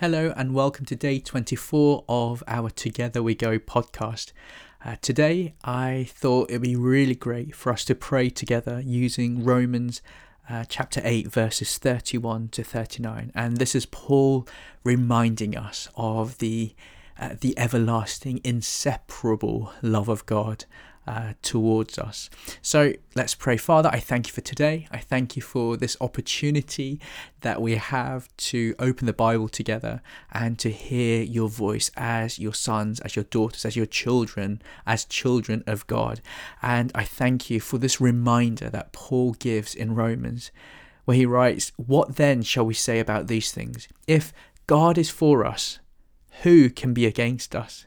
Hello, and welcome to day 24 of our Together We Go podcast. Uh, today, I thought it'd be really great for us to pray together using Romans uh, chapter 8, verses 31 to 39. And this is Paul reminding us of the, uh, the everlasting, inseparable love of God uh, towards us. So let's pray. Father, I thank you for today. I thank you for this opportunity that we have to open the Bible together and to hear your voice as your sons, as your daughters, as your children, as children of God. And I thank you for this reminder that Paul gives in Romans, where he writes, What then shall we say about these things? If God is for us, who can be against us?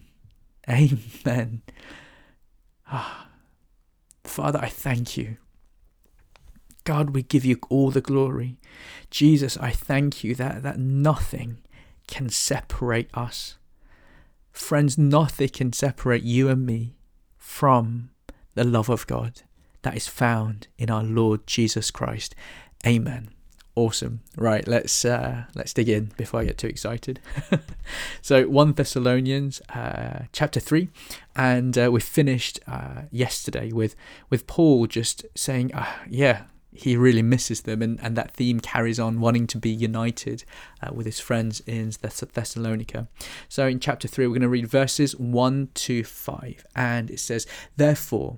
Amen. Ah, Father, I thank you. God, we give you all the glory. Jesus, I thank you that, that nothing can separate us. Friends, nothing can separate you and me from the love of God that is found in our Lord Jesus Christ. Amen. Awesome. Right, let's uh, let's dig in before I get too excited. so, one Thessalonians, uh, chapter three, and uh, we finished uh, yesterday with with Paul just saying, uh, "Yeah, he really misses them," and, and that theme carries on, wanting to be united uh, with his friends in Thess- Thessalonica. So, in chapter three, we're going to read verses one to five, and it says, "Therefore."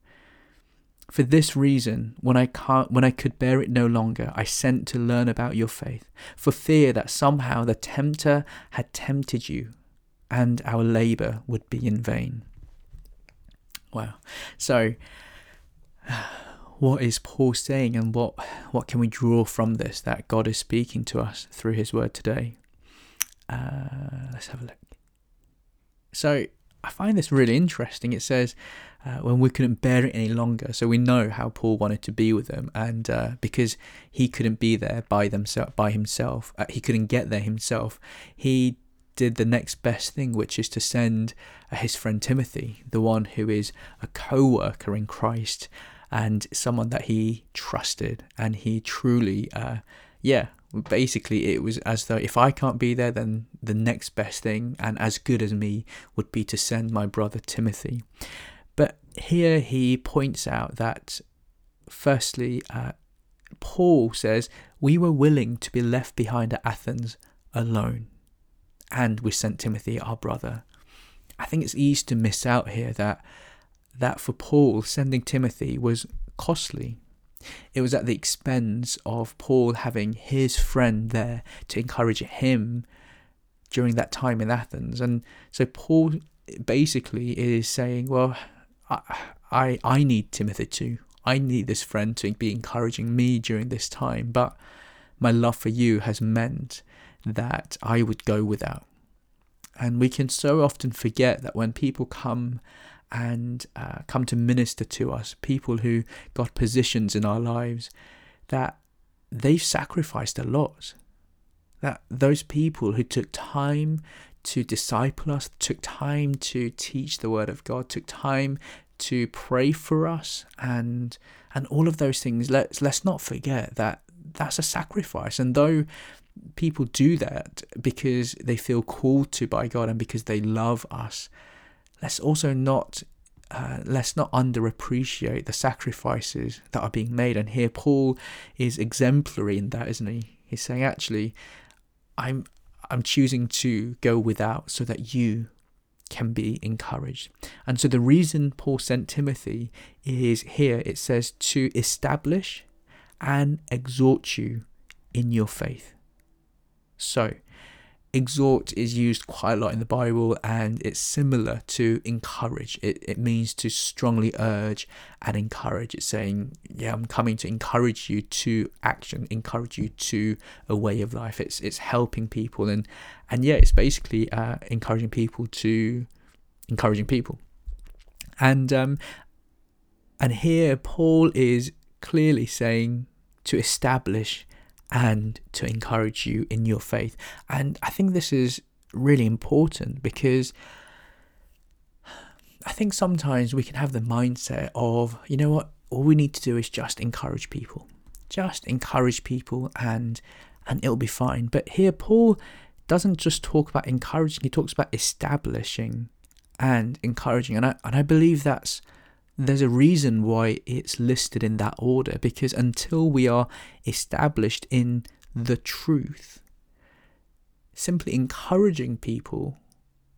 For this reason, when I can't, when I could bear it no longer, I sent to learn about your faith, for fear that somehow the tempter had tempted you, and our labour would be in vain. Wow. So, what is Paul saying, and what what can we draw from this that God is speaking to us through His Word today? Uh, let's have a look. So, I find this really interesting. It says, uh, when we couldn't bear it any longer. So we know how Paul wanted to be with them, and uh, because he couldn't be there by themself, by himself, uh, he couldn't get there himself. He did the next best thing, which is to send uh, his friend Timothy, the one who is a co-worker in Christ and someone that he trusted, and he truly, uh, yeah, basically it was as though if I can't be there, then the next best thing and as good as me would be to send my brother Timothy. But here he points out that, firstly, uh, Paul says, We were willing to be left behind at Athens alone, and we sent Timothy, our brother. I think it's easy to miss out here that that for Paul, sending Timothy was costly. It was at the expense of Paul having his friend there to encourage him during that time in Athens. And so Paul basically is saying, well, I, I, need Timothy too. I need this friend to be encouraging me during this time, but my love for you has meant that I would go without. And we can so often forget that when people come and uh, come to minister to us, people who got positions in our lives, that they've sacrificed a lot. That those people who took time to disciple us, took time to teach the word of God, took time to pray for us and and all of those things let's let's not forget that that's a sacrifice and though people do that because they feel called to by God and because they love us let's also not uh, let's not underappreciate the sacrifices that are being made and here Paul is exemplary in that isn't he he's saying actually I'm I'm choosing to go without so that you can be encouraged. And so the reason Paul sent Timothy is here it says to establish and exhort you in your faith. So exhort is used quite a lot in the Bible and it's similar to encourage. It, it means to strongly urge and encourage. It's saying, yeah, I'm coming to encourage you to action, encourage you to a way of life. It's it's helping people and and yeah, it's basically uh, encouraging people to encouraging people. And um and here Paul is clearly saying to establish and to encourage you in your faith. And I think this is really important because I think sometimes we can have the mindset of, you know what, all we need to do is just encourage people. Just encourage people and and it'll be fine. But here Paul doesn't just talk about encouraging, he talks about establishing and encouraging. And I and I believe that's there's a reason why it's listed in that order because until we are established in the truth, simply encouraging people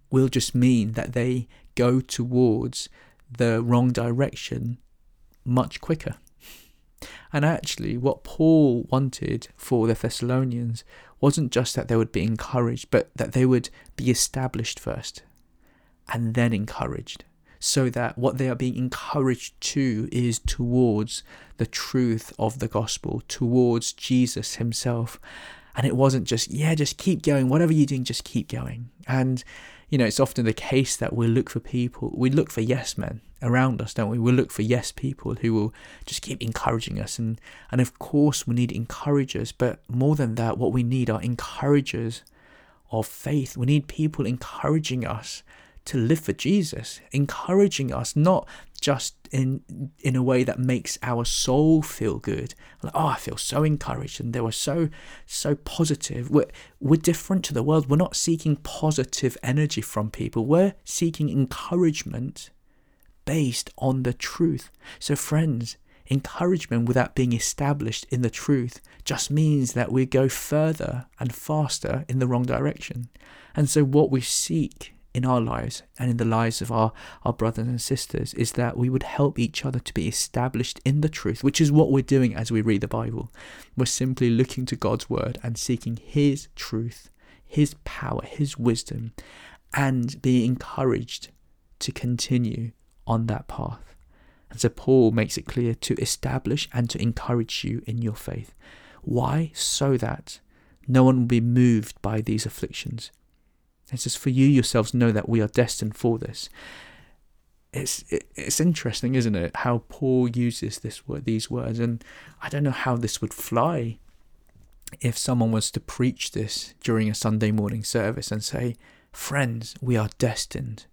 will just mean that they go towards the wrong direction much quicker. And actually, what Paul wanted for the Thessalonians wasn't just that they would be encouraged, but that they would be established first and then encouraged so that what they are being encouraged to is towards the truth of the gospel, towards Jesus himself. And it wasn't just, yeah, just keep going. Whatever you're doing, just keep going. And, you know, it's often the case that we look for people, we look for yes men around us, don't we? We look for yes people who will just keep encouraging us. And, and of course, we need encouragers, but more than that, what we need are encouragers of faith. We need people encouraging us to live for Jesus, encouraging us not just in in a way that makes our soul feel good. Like, oh, I feel so encouraged, and they were so so positive. We're we're different to the world. We're not seeking positive energy from people. We're seeking encouragement based on the truth. So, friends, encouragement without being established in the truth just means that we go further and faster in the wrong direction. And so, what we seek in our lives and in the lives of our, our brothers and sisters is that we would help each other to be established in the truth, which is what we're doing as we read the Bible. We're simply looking to God's word and seeking His truth, His power, His wisdom, and being encouraged to continue on that path. And so Paul makes it clear to establish and to encourage you in your faith. Why? So that no one will be moved by these afflictions it says, For you yourselves know that we are destined for this. It's it's interesting, isn't it, how Paul uses this word, these words, and I don't know how this would fly if someone was to preach this during a Sunday morning service and say, "Friends, we are destined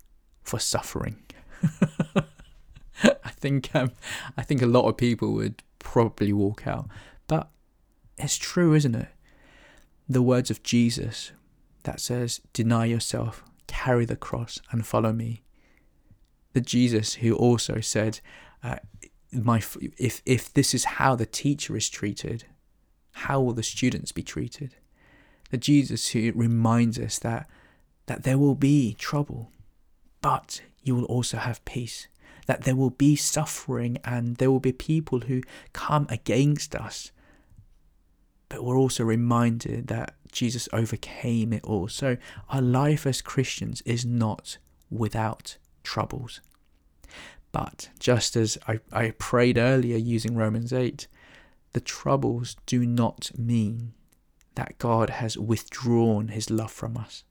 for suffering." I think um, I think a lot of people would probably walk out, but it's true, isn't it? The words of Jesus that says, Deny yourself, carry the cross, and follow me. The Jesus who also said, uh, my, if, if this is how the teacher is treated, how will the students be treated? The Jesus who reminds us that, that there will be trouble, but you will also have peace. That there will be suffering and there will be people who come against us. But we're also reminded that Jesus overcame it all. So our life as Christians is not without troubles. But just as I, I prayed earlier using Romans 8, the troubles do not mean that God has withdrawn his love from us.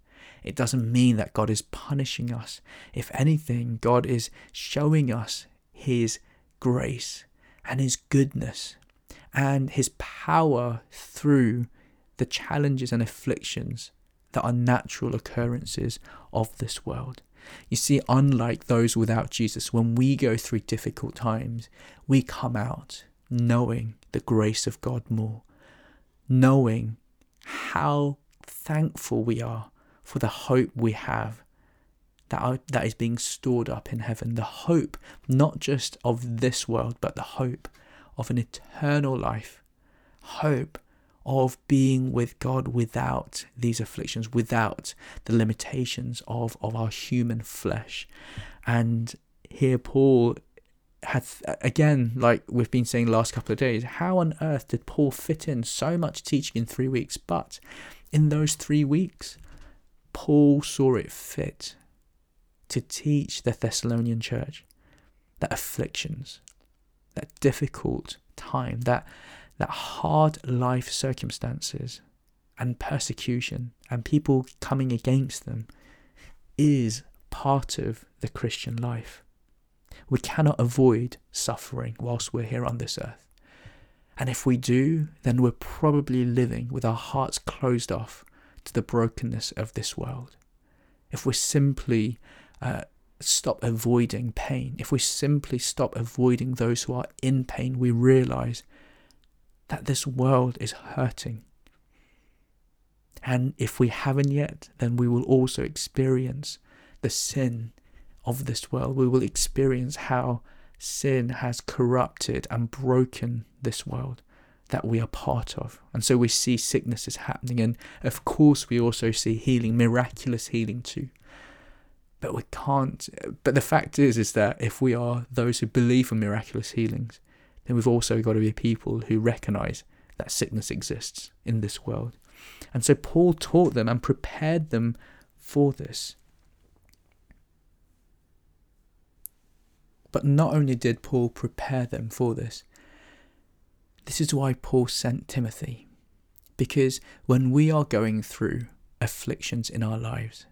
It doesn't mean that God is punishing us. If anything, God is showing us His grace and His goodness and His power through the challenges and afflictions that are natural occurrences of this world. You see, unlike those without Jesus, when we go through difficult times, we come out knowing the grace of God more, knowing how thankful we are for the hope we have that, are, that is being stored up in heaven. The hope not just of this world, but the hope of an eternal life. Hope of being with God without these afflictions, without the limitations of, of our human flesh. And here Paul had again, like we've been saying last couple of days, how on earth did Paul fit in so much teaching in three weeks? But in those three weeks, Paul saw it fit to teach the Thessalonian church that afflictions, that difficult time, that that hard life circumstances and persecution and people coming against them is part of the Christian life. We cannot avoid suffering whilst we're here on this earth. And if we do, then we're probably living with our hearts closed off to the brokenness of this world. If we simply uh, stop avoiding pain, if we simply stop avoiding those who are in pain, we realize that this world is hurting. And if we haven't yet, then we will also experience the sin of this world. We will experience how sin has corrupted and broken this world that we are part of. And so we see sicknesses happening. And of course, we also see healing, miraculous healing too. But we can't. But the fact is, is that if we are those who believe in miraculous healings, then we've also got to be people who recognize that sickness exists in this world. And so Paul taught them and prepared them for this. But not only did Paul prepare them for this, this is why Paul sent Timothy. Because when we are going through afflictions in our lives,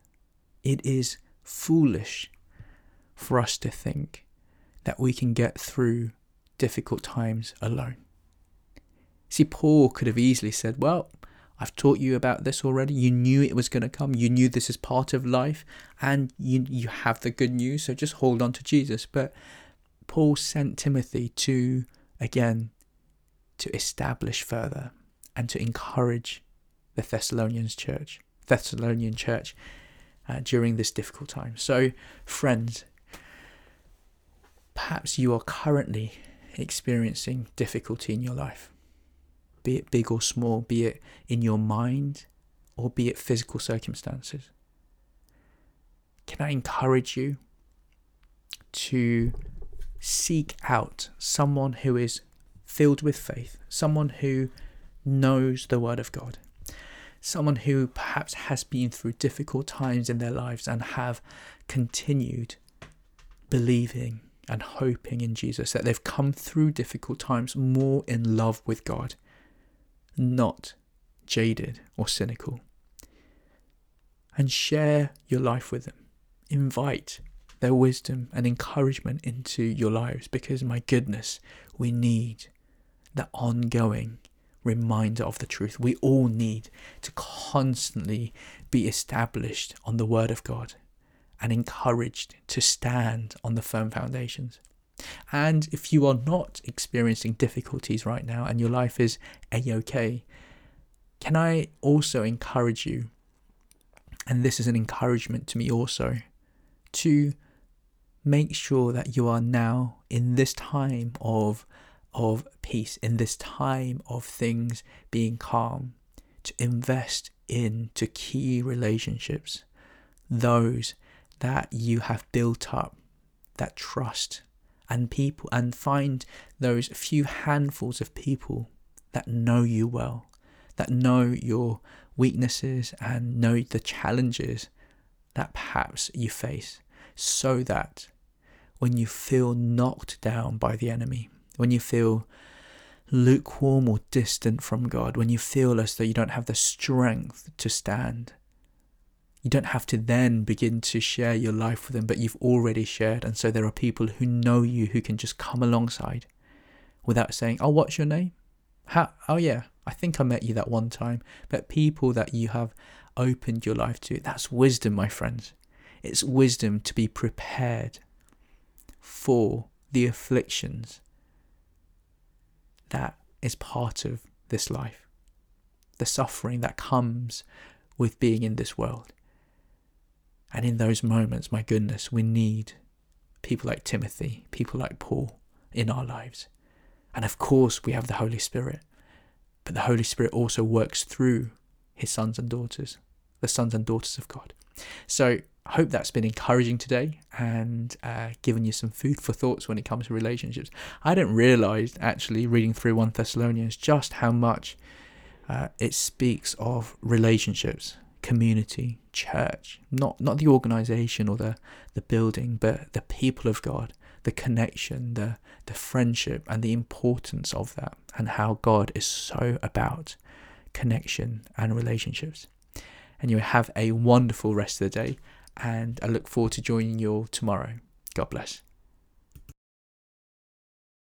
it is foolish for us to think that we can get through difficult times alone. See, Paul could have easily said, Well, I've taught you about this already. You knew it was going to come. You knew this is part of life and you, you have the good news. So just hold on to Jesus. But Paul sent Timothy to, again, to establish further and to encourage the Thessalonians church, Thessalonian church uh, during this difficult time. So, friends, perhaps you are currently experiencing difficulty in your life, be it big or small, be it in your mind or be it physical circumstances. Can I encourage you to seek out someone who is filled with faith, someone who knows the Word of God, someone who perhaps has been through difficult times in their lives and have continued believing and hoping in Jesus, that they've come through difficult times more in love with God, not jaded or cynical. And share your life with them. Invite their wisdom and encouragement into your lives because, my goodness, we need the ongoing reminder of the truth. We all need to constantly be established on the Word of God and encouraged to stand on the firm foundations. And if you are not experiencing difficulties right now and your life is a okay, can I also encourage you, and this is an encouragement to me also, to make sure that you are now in this time of of peace, in this time of things being calm, to invest into key relationships, those that you have built up, that trust and people, and find those few handfuls of people that know you well, that know your weaknesses and know the challenges that perhaps you face, so that when you feel knocked down by the enemy, when you feel lukewarm or distant from God, when you feel as though you don't have the strength to stand, You don't have to then begin to share your life with them, but you've already shared. And so there are people who know you who can just come alongside without saying, Oh, what's your name? How? Oh, yeah, I think I met you that one time. But people that you have opened your life to, that's wisdom, my friends. It's wisdom to be prepared for the afflictions that is part of this life, the suffering that comes with being in this world. And in those moments, my goodness, we need people like Timothy, people like Paul in our lives. And of course, we have the Holy Spirit. But the Holy Spirit also works through his sons and daughters, the sons and daughters of God. So I hope that's been encouraging today and uh, given you some food for thoughts when it comes to relationships. I didn't realize, actually, reading through 1 Thessalonians, just how much uh, it speaks of relationships, community, church, not, not the organization or the, the building, but the people of God, the connection, the, the friendship, and the importance of that, and how God is so about connection and relationships. And you have a wonderful rest of the day and I look forward to joining you all tomorrow. God bless.